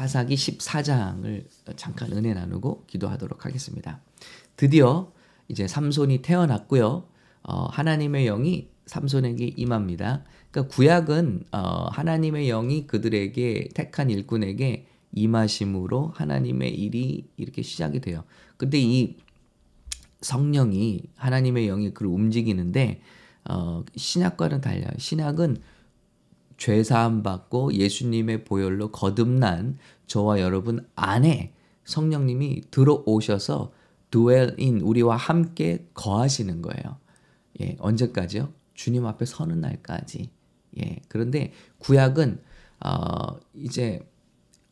사사기 14장을 잠깐 은혜 나누고 기도하도록 하겠습니다. 드디어 이제 삼손이 태어났고요. 어, 하나님의 영이 삼손에게 임합니다. 그러니까 구약은 어, 하나님의 영이 그들에게 택한 일꾼에게 임하심으로 하나님의 일이 이렇게 시작이 돼요. 근데 이 성령이 하나님의 영이 그를 움직이는데 어, 신약과는 달라요. 신약은 죄 사함 받고 예수님의 보혈로 거듭난 저와 여러분 안에 성령님이 들어오셔서 dwell in 우리와 함께 거하시는 거예요. 예, 언제까지요? 주님 앞에 서는 날까지. 예. 그런데 구약은 어 이제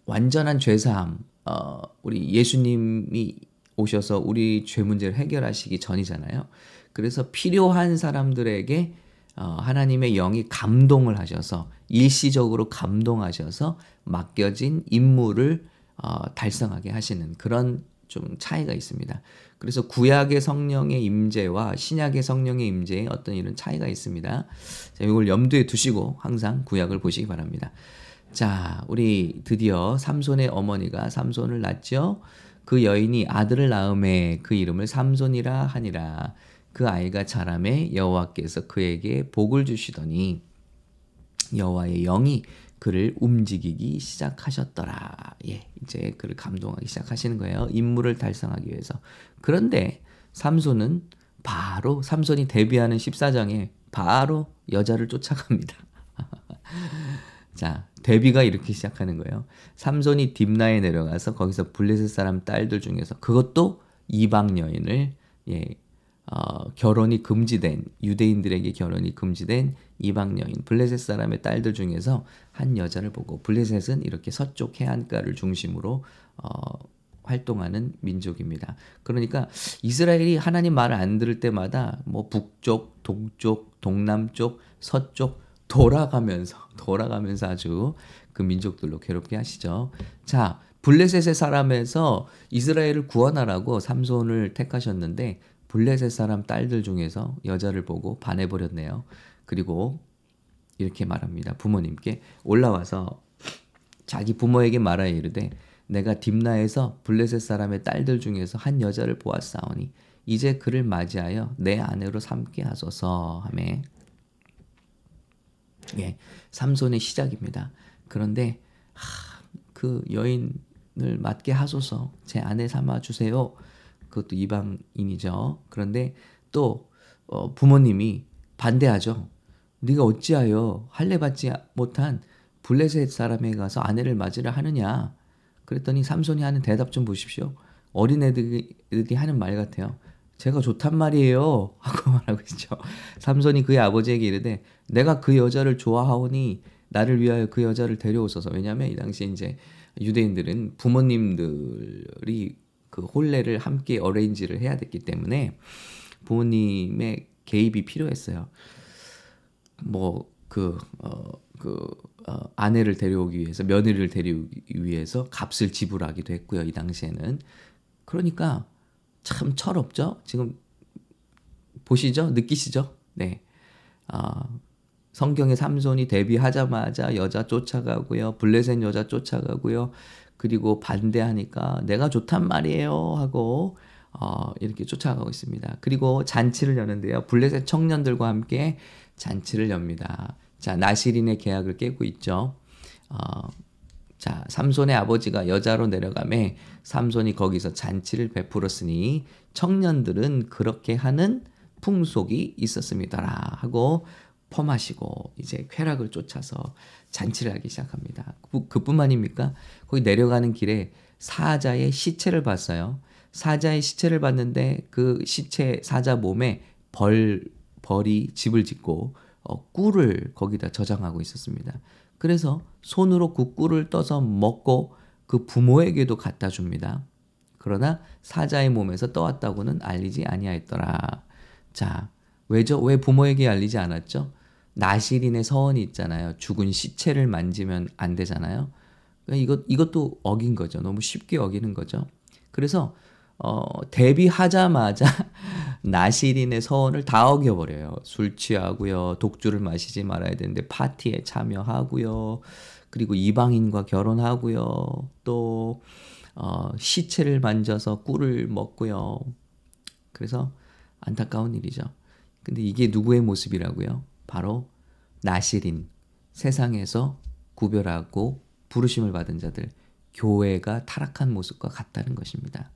완전한 죄 사함 어 우리 예수님이 오셔서 우리 죄 문제를 해결하시기 전이잖아요. 그래서 필요한 사람들에게 어, 하나님의 영이 감동을 하셔서 일시적으로 감동하셔서 맡겨진 임무를 어, 달성하게 하시는 그런 좀 차이가 있습니다. 그래서 구약의 성령의 임재와 신약의 성령의 임재에 어떤 이런 차이가 있습니다. 자, 이걸 염두에 두시고 항상 구약을 보시기 바랍니다. 자, 우리 드디어 삼손의 어머니가 삼손을 낳죠. 그 여인이 아들을 낳음에 그 이름을 삼손이라 하니라. 그 아이가 자라매 여호와께서 그에게 복을 주시더니 여호와의 영이 그를 움직이기 시작하셨더라. 예, 이제 그를 감동하기 시작하시는 거예요. 임무를 달성하기 위해서. 그런데 삼손은 바로 삼손이 데뷔하는 14장에 바로 여자를 쫓아갑니다. 자, 데뷔가 이렇게 시작하는 거예요. 삼손이 딥나에 내려가서 거기서 블레셋 사람 딸들 중에서 그것도 이방 여인을 예, 어, 결혼이 금지된 유대인들에게 결혼이 금지된 이방 여인 블레셋 사람의 딸들 중에서 한 여자를 보고 블레셋은 이렇게 서쪽 해안가를 중심으로 어, 활동하는 민족입니다. 그러니까 이스라엘이 하나님 말을 안 들을 때마다 뭐 북쪽, 동쪽, 동남쪽, 서쪽 돌아가면서 돌아가면서 아주 그 민족들로 괴롭게 하시죠. 자, 블레셋의 사람에서 이스라엘을 구원하라고 삼손을 택하셨는데 블레셋 사람 딸들 중에서 여자를 보고 반해버렸네요. 그리고 이렇게 말합니다. 부모님께 올라와서 자기 부모에게 말하여 이르되 내가 딥나에서 블레셋 사람의 딸들 중에서 한 여자를 보았사오니 이제 그를 맞이하여 내 아내로 삼게 하소서 하매 예, 삼손의 시작입니다. 그런데 하, 그 여인을 맞게 하소서 제 아내 삼아 주세요. 그것도 이방인이죠. 그런데 또 어, 부모님이 반대하죠. 네가 어찌하여 할례 받지 못한 블레셋 사람에 가서 아내를 맞으려 하느냐? 그랬더니 삼손이 하는 대답 좀 보십시오. 어린애들이 하는 말 같아요. 제가 좋단 말이에요. 하고 말하고 있죠. 삼손이 그의 아버지에게 이르되 내가 그 여자를 좋아하오니 나를 위하여 그 여자를 데려오소서. 왜냐하면 이 당시에 이제 유대인들은 부모님들이 그 혼례를 함께 어레인지를 해야 됐기 때문에 부모님의 개입이 필요했어요. 뭐그 어, 그 어, 아내를 데려오기 위해서 며느리를 데려오기 위해서 값을 지불하기도 했고요. 이 당시에는 그러니까 참 철없죠. 지금 보시죠, 느끼시죠? 네. 아, 성경의 삼손이 데뷔하자마자 여자 쫓아가고요. 블레셋 여자 쫓아가고요. 그리고 반대하니까 내가 좋단 말이에요 하고 어, 이렇게 쫓아가고 있습니다. 그리고 잔치를 여는데요. 블레셋 청년들과 함께 잔치를 엽니다. 자, 나시린의 계약을 깨고 있죠. 어, 자, 삼손의 아버지가 여자로 내려가매 삼손이 거기서 잔치를 베풀었으니 청년들은 그렇게 하는 풍속이 있었습니다라 하고 펌하시고 이제 쾌락을 쫓아서 잔치를 하기 시작합니다. 그, 그뿐만입니까? 거기 내려가는 길에 사자의 시체를 봤어요. 사자의 시체를 봤는데 그 시체 사자 몸에 벌 벌이 집을 짓고 어, 꿀을 거기다 저장하고 있었습니다. 그래서 손으로 그 꿀을 떠서 먹고 그 부모에게도 갖다 줍니다. 그러나 사자의 몸에서 떠왔다고는 알리지 아니하였더라. 자, 왜죠? 왜 부모에게 알리지 않았죠? 나시린의 서원이 있잖아요. 죽은 시체를 만지면 안 되잖아요. 그러니까 이것 이것도 어긴 거죠. 너무 쉽게 어기는 거죠. 그래서 어, 데뷔하자마자 나시린의 서원을 다 어겨버려요. 술 취하고요. 독주를 마시지 말아야 되는데 파티에 참여하고요. 그리고 이방인과 결혼하고요. 또 어, 시체를 만져서 꿀을 먹고요. 그래서 안타까운 일이죠. 근데 이게 누구의 모습이라고요? 바로 나시린 세상에서 구별하고 부르심을 받은 자들 교회가 타락한 모습과 같다는 것입니다.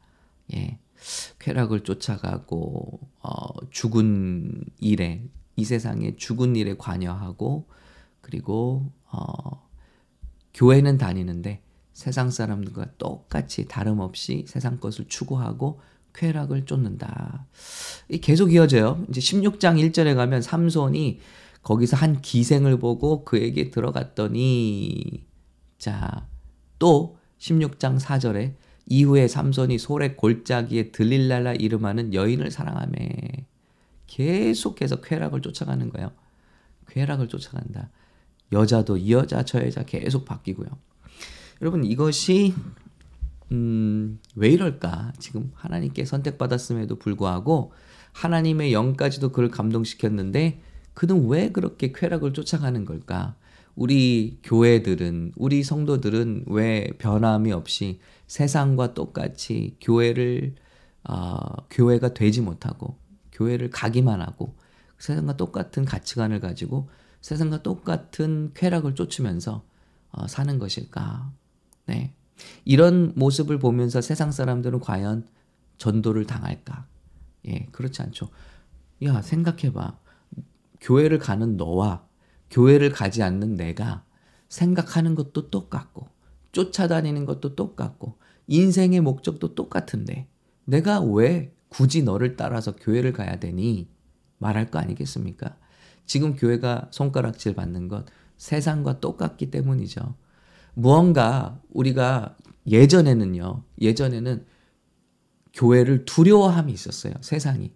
예. 쾌락을 쫓아가고 어, 죽은 일에 이 세상의 죽은 일에 관여하고 그리고 어, 교회는 다니는데 세상 사람들과 똑같이 다름없이 세상 것을 추구하고 쾌락을 쫓는다. 이 계속 이어져요. 이제 16장 1절에 가면 삼손이 거기서 한 기생을 보고 그에게 들어갔더니 자, 또 16장 4절에 이후에 삼손이 소래 골짜기에 들릴랄라 이름하는 여인을 사랑하매 계속해서 쾌락을 쫓아가는 거예요. 쾌락을 쫓아간다. 여자도 이 여자 저 여자 계속 바뀌고요. 여러분 이것이 음, 왜 이럴까? 지금 하나님께 선택받았음에도 불구하고 하나님의 영까지도 그를 감동시켰는데 그는 왜 그렇게 쾌락을 쫓아가는 걸까? 우리 교회들은, 우리 성도들은 왜 변함이 없이 세상과 똑같이 교회를, 어, 교회가 되지 못하고, 교회를 가기만 하고, 세상과 똑같은 가치관을 가지고, 세상과 똑같은 쾌락을 쫓으면서 어, 사는 것일까? 네. 이런 모습을 보면서 세상 사람들은 과연 전도를 당할까? 예, 그렇지 않죠. 야, 생각해봐. 교회를 가는 너와 교회를 가지 않는 내가 생각하는 것도 똑같고, 쫓아다니는 것도 똑같고, 인생의 목적도 똑같은데, 내가 왜 굳이 너를 따라서 교회를 가야 되니? 말할 거 아니겠습니까? 지금 교회가 손가락질 받는 것 세상과 똑같기 때문이죠. 무언가 우리가 예전에는요, 예전에는 교회를 두려워함이 있었어요, 세상이.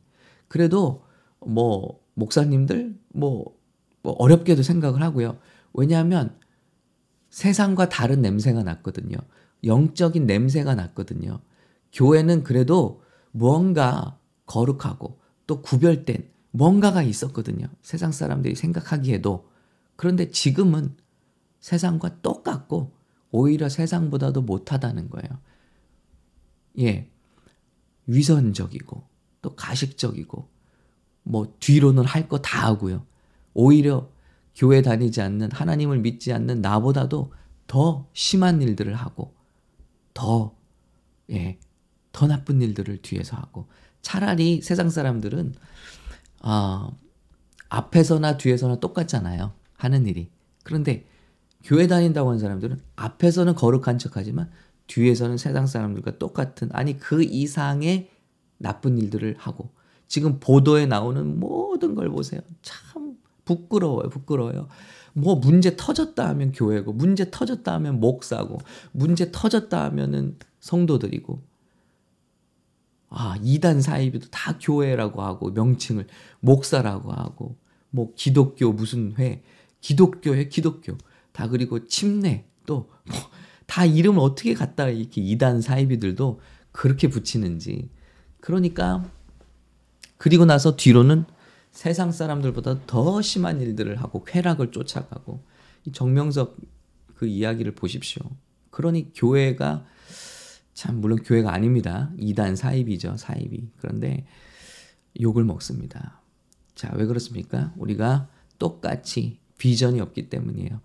그래도 뭐, 목사님들, 뭐, 뭐 어렵게도 생각을 하고요. 왜냐하면 세상과 다른 냄새가 났거든요. 영적인 냄새가 났거든요. 교회는 그래도 무언가 거룩하고 또 구별된 뭔가가 있었거든요. 세상 사람들이 생각하기에도. 그런데 지금은 세상과 똑같고 오히려 세상보다도 못하다는 거예요. 예. 위선적이고 또 가식적이고 뭐 뒤로는 할 거 다 하고요. 오히려 교회 다니지 않는 하나님을 믿지 않는 나보다도 더 심한 일들을 하고 더 예. 더 나쁜 일들을 뒤에서 하고 차라리 세상 사람들은 아 앞에서나 뒤에서나 똑같잖아요. 하는 일이. 그런데 교회 다닌다고 하는 사람들은 앞에서는 거룩한 척하지만 뒤에서는 세상 사람들과 똑같은 아니 그 이상의 나쁜 일들을 하고 지금 보도에 나오는 모든 걸 보세요. 참 부끄러워요. 부끄러워요. 뭐 문제 터졌다 하면 교회고 문제 터졌다 하면 목사고 문제 터졌다 하면은 성도들이고 아 이단 사이비도 다 교회라고 하고 명칭을 목사라고 하고 뭐 기독교 무슨 회 기독교회 기독교 다 그리고 침례 또다 뭐 이름을 어떻게 갖다 이렇게 이단 사이비들도 그렇게 붙이는지 그러니까 그리고 나서 뒤로는 세상 사람들보다 더 심한 일들을 하고 쾌락을 쫓아가고 이 정명석 그 이야기를 보십시오. 그러니 교회가 참 물론 교회가 아닙니다. 이단 사입이죠. 사입이. 그런데 욕을 먹습니다. 자, 왜 그렇습니까? 우리가 똑같이 비전이 없기 때문이에요.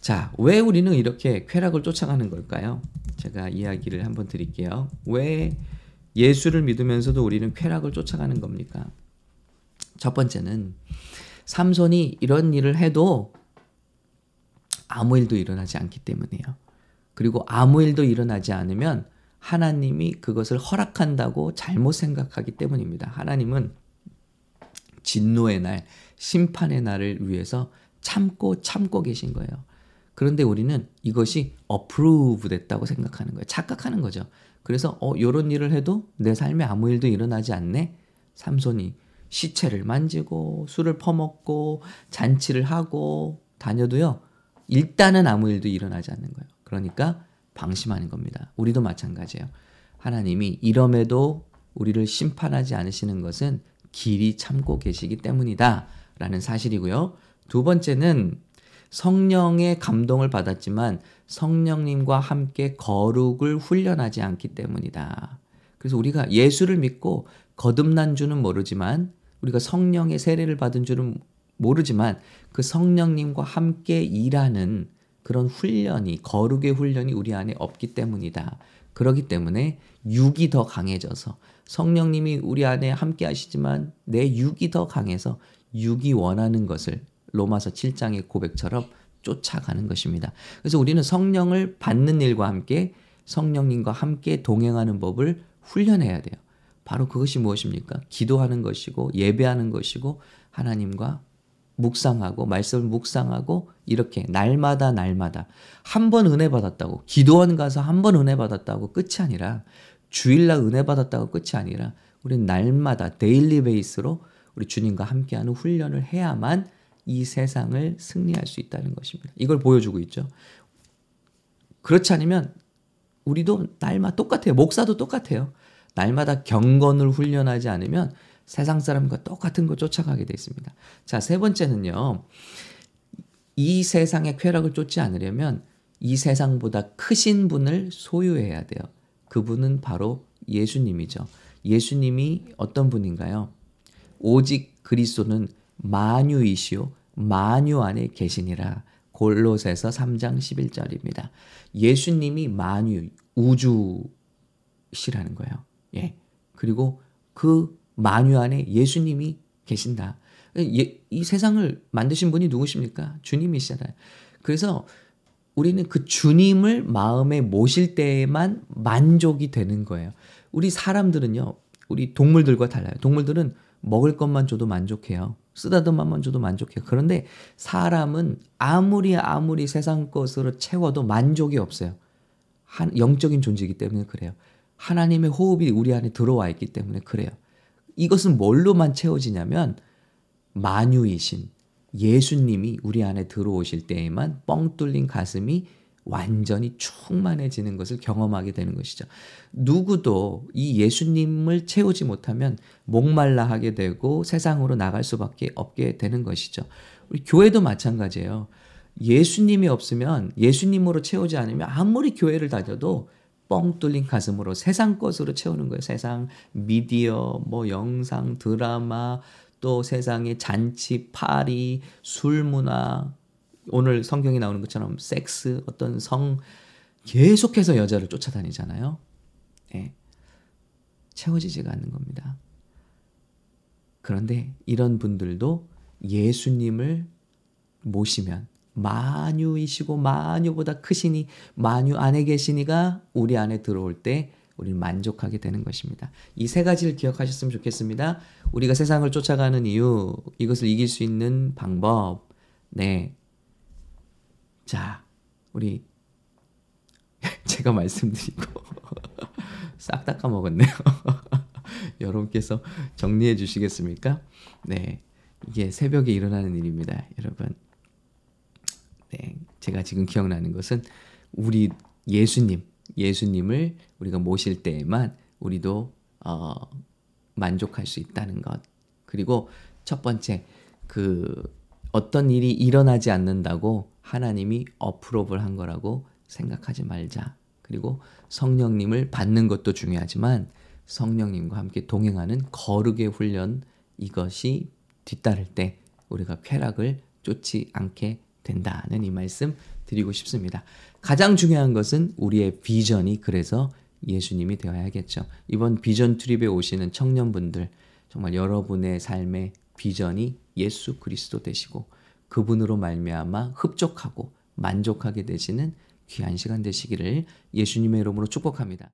자, 왜 우리는 이렇게 쾌락을 쫓아가는 걸까요? 제가 이야기를 한번 드릴게요. 왜 예수를 믿으면서도 우리는 쾌락을 쫓아가는 겁니까? 첫 번째는 삼손이 이런 일을 해도 아무 일도 일어나지 않기 때문이에요. 그리고 아무 일도 일어나지 않으면 하나님이 그것을 허락한다고 잘못 생각하기 때문입니다. 하나님은 진노의 날, 심판의 날을 위해서 참고 참고 계신 거예요. 그런데 우리는 이것이 어프로브 됐다고 생각하는 거예요. 착각하는 거죠. 그래서 어 요런 일을 해도 내 삶에 아무 일도 일어나지 않네. 삼손이 시체를 만지고 술을 퍼먹고 잔치를 하고 다녀도요. 일단은 아무 일도 일어나지 않는 거예요. 그러니까 방심하는 겁니다. 우리도 마찬가지예요. 하나님이 이럼에도 우리를 심판하지 않으시는 것은 길이 참고 계시기 때문이다. 라는 사실이고요. 두 번째는 성령의 감동을 받았지만 성령님과 함께 거룩을 훈련하지 않기 때문이다. 그래서 우리가 예수를 믿고 거듭난 줄은 모르지만 우리가 성령의 세례를 받은 줄은 모르지만 그 성령님과 함께 일하는 그런 훈련이 거룩의 훈련이 우리 안에 없기 때문이다. 그러기 때문에 육이 더 강해져서 성령님이 우리 안에 함께 하시지만 내 육이 더 강해서 육이 원하는 것을 로마서 7장의 고백처럼 쫓아가는 것입니다. 그래서 우리는 성령을 받는 일과 함께 성령님과 함께 동행하는 법을 훈련해야 돼요. 바로 그것이 무엇입니까? 기도하는 것이고 예배하는 것이고 하나님과 묵상하고 말씀을 묵상하고 이렇게 날마다 날마다 한 번 은혜 받았다고 기도원 가서 한 번 은혜 받았다고 끝이 아니라 주일날 은혜 받았다고 끝이 아니라 우리는 날마다 데일리 베이스로 우리 주님과 함께하는 훈련을 해야만 이 세상을 승리할 수 있다는 것입니다. 이걸 보여주고 있죠. 그렇지 않으면 우리도 날마다 똑같아요. 목사도 똑같아요. 날마다 경건을 훈련하지 않으면 세상 사람과 똑같은 거 쫓아가게 돼 있습니다. 자, 세 번째는요. 이 세상의 쾌락을 쫓지 않으려면 이 세상보다 크신 분을 소유해야 돼요. 그분은 바로 예수님이죠. 예수님이 어떤 분인가요? 오직 그리스도는 만유이시요 만유 안에 계시니라. 골로새서 3장 11절입니다. 예수님이 만유 우주시라는 거예요. 예. 그리고 그 만유 안에 예수님이 계신다. 예, 이 세상을 만드신 분이 누구십니까? 주님이시잖아요. 그래서 우리는 그 주님을 마음에 모실 때에만 만족이 되는 거예요. 우리 사람들은요, 우리 동물들과 달라요. 동물들은 먹을 것만 줘도 만족해요. 쓰다듬만 줘도 만족해요. 그런데 사람은 아무리 아무리 세상 것으로 채워도 만족이 없어요. 한 영적인 존재이기 때문에 그래요. 하나님의 호흡이 우리 안에 들어와 있기 때문에 그래요. 이것은 뭘로만 채워지냐면 만유이신 예수님이 우리 안에 들어오실 때에만 뻥 뚫린 가슴이 완전히 충만해지는 것을 경험하게 되는 것이죠. 누구도 이 예수님을 채우지 못하면 목말라 하게 되고 세상으로 나갈 수밖에 없게 되는 것이죠. 우리 교회도 마찬가지예요. 예수님이 없으면 예수님으로 채우지 않으면 아무리 교회를 다녀도 뻥 뚫린 가슴으로 세상 것으로 채우는 거예요. 세상 미디어, 뭐 영상, 드라마, 또 세상의 잔치, 파리, 술 문화, 오늘 성경에 나오는 것처럼 섹스, 어떤 성 계속해서 여자를 쫓아다니잖아요. 네. 채워지지가 않는 겁니다. 그런데 이런 분들도 예수님을 모시면 만유이시고 만유보다 크시니 만유 안에 계시니가 우리 안에 들어올 때 우리는 만족하게 되는 것입니다. 이 세 가지를 기억하셨으면 좋겠습니다. 우리가 세상을 쫓아가는 이유, 이것을 이길 수 있는 방법. 네. 자, 우리 제가 말씀드리고 싹 다 까먹었네요. 여러분께서 정리해 주시겠습니까? 네. 이게 새벽에 일어나는 일입니다. 여러분. 네, 제가 지금 기억나는 것은 우리 예수님, 예수님을 우리가 모실 때에만 우리도 어, 만족할 수 있다는 것. 그리고 첫 번째, 그 어떤 일이 일어나지 않는다고 하나님이 어프로블 한 거라고 생각하지 말자. 그리고 성령님을 받는 것도 중요하지만 성령님과 함께 동행하는 거룩의 훈련 이것이 뒤따를 때 우리가 쾌락을 쫓지 않게 된다는 이 말씀 드리고 싶습니다. 가장 중요한 것은 우리의 비전이 그래서 예수님이 되어야겠죠. 이번 비전 트립에 오시는 청년분들 정말 여러분의 삶의 비전이 예수 그리스도 되시고 그분으로 말미암아 흡족하고 만족하게 되시는 귀한 시간 되시기를 예수님의 이름으로 축복합니다.